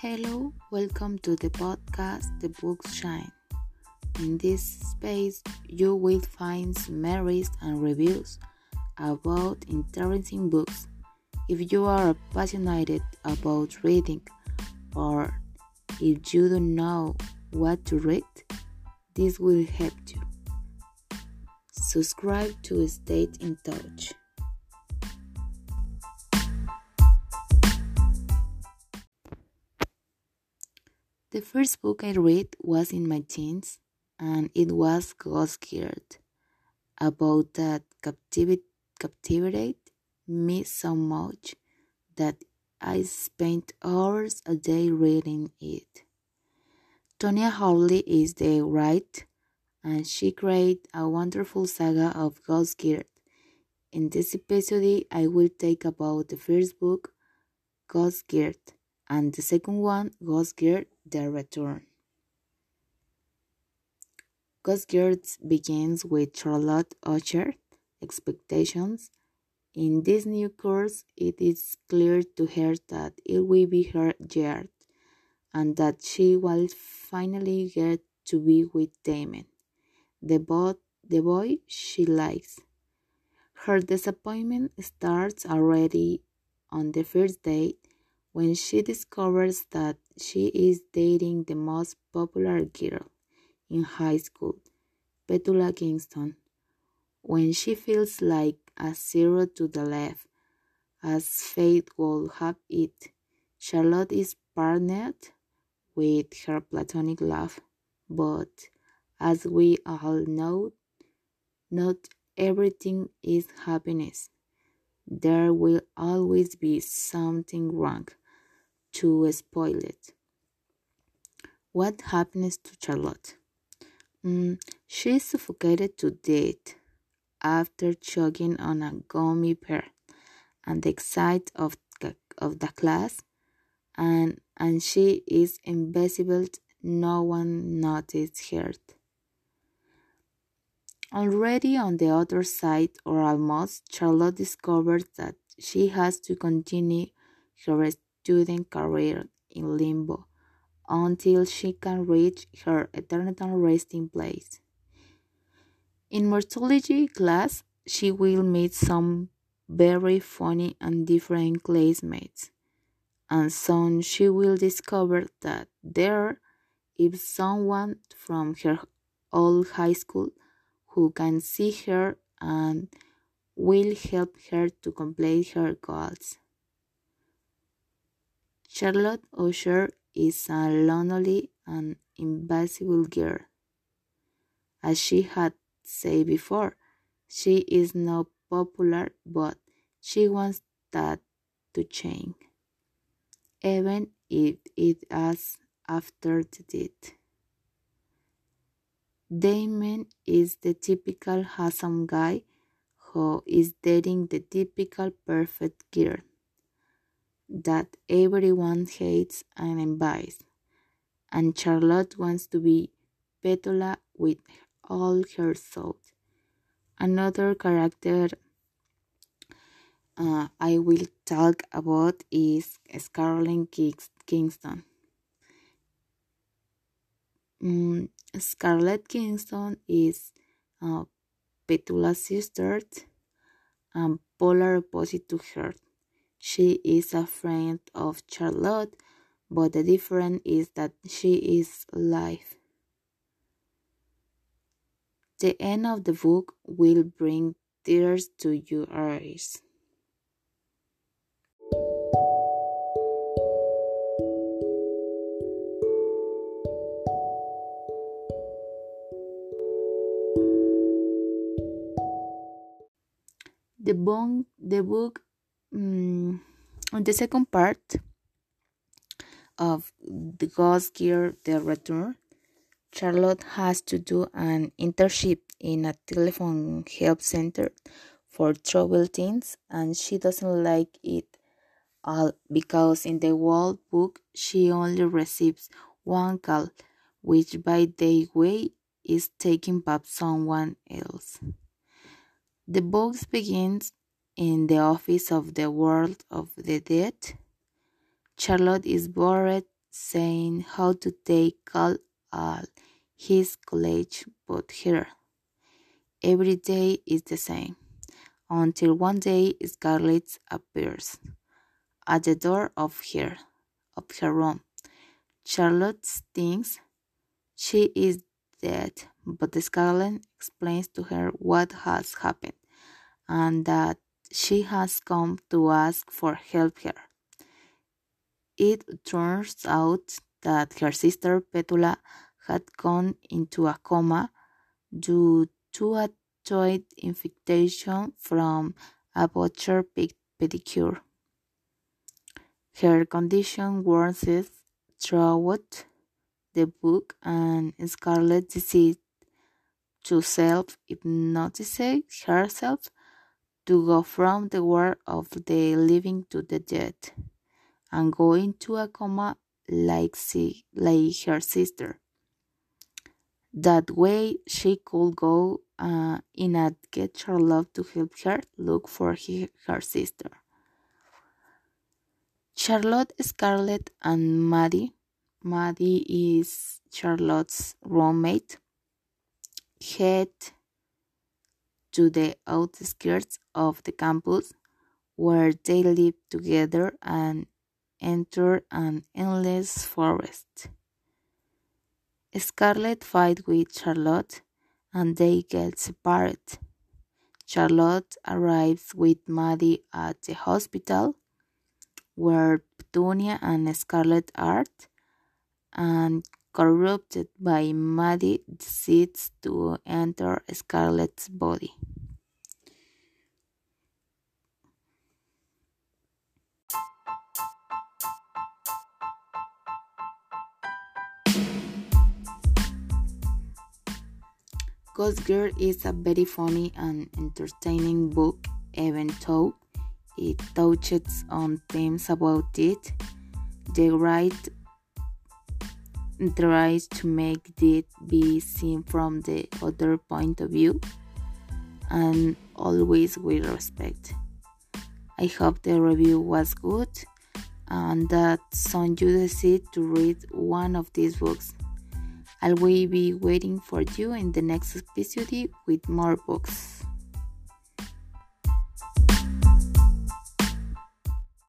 Hello, welcome to the podcast The Books Shine. In this space, you will find summaries and reviews about interesting books. If you are passionate about reading or if you don't know what to read, this will help you. Subscribe to stay in touch. The first book I read was in my teens, and it was Ghost Girl, about that captivity captivated me so much that I spent hours a day reading it. Tonya Hurley is the writer, and she created a wonderful saga of Ghost Girl. In this episode, I will take about the first book, Ghost Girl, and the second one, Ghost Girl The Return. Ghost Girl begins with Charlotte Usher's expectations. In this new course, it is clear to her that it will be her year and that she will finally get to be with Damon, the, bo- the boy she likes. Her disappointment starts already on the first date when she discovers that she is dating the most popular girl in high school, Petula Kingston, when she feels like a zero to the left, as fate would have it. Charlotte is partnered with her platonic love, but as we all know, not everything is happiness. There will always be something wrong to spoil it. What happens to Charlotte? Mm, she is suffocated to death after choking on a gummy pear and the sight of, of the class and, and she is invisible no one noticed her already on the other side or almost charlotte discovers that she has to continue her student career in limbo until she can reach her eternal resting place. In morphology class, she will meet some very funny and different classmates, and soon she will discover that there is someone from her old high school who can see her and will help her to complete her goals. Charlotte Usher is a lonely and invisible girl. As she had said before, she is not popular, but she wants that to change, even if it is after the death. Damon is the typical handsome guy who is dating the typical perfect girl that everyone hates and envies, and Charlotte wants to be Petula with all her soul. Another character uh, I will talk about is Scarlett Kingston. Mm, Scarlett Kingston is uh, Petula's sister and polar opposite to her. She is a friend of Charlotte, but the difference is that she is alive. The end of the book will bring tears to your eyes. The book, the book um, on the second part of the Ghost Girl The Return, Charlotte has to do an internship in a telephone help center for troubled teens, and she doesn't like it all because in the World Book she only receives one call, which by the way is taken by someone else. The book begins in the office of the World of the Dead. Charlotte is bored saying how to take all his college but her. Every day is the same, until one day Scarlett appears at the door of her of her room. Charlotte thinks she is dead, but Scarlett explains to her what has happened and that she has come to ask for help here. It turns out that her sister Petula had gone into a coma due to a toad infection from a butcher pedicure. Her condition worsens throughout the book, and Scarlett decides to self hypnotize herself to go from the world of the living to the dead and go into a coma like, she, like her sister. That way, she could go uh, in and get Charlotte to help her look for he, her sister. Charlotte, Scarlett, and Maddie. Maddie is Charlotte's roommate. Head to the outskirts of the campus where they live together and enter an endless forest. Scarlet fights with Charlotte and they get separated. Charlotte arrives with Maddie at the hospital where Petula and Scarlet are, and corrupted by Maddie decides to enter Scarlet's body. Ghost Girl is a very funny and entertaining book, even though it touches on themes about it. The writer tries to make it be seen from the other point of view and always with respect. I hope the review was good and that some you decide to read one of these books. I will be waiting for you in the next episode with more books.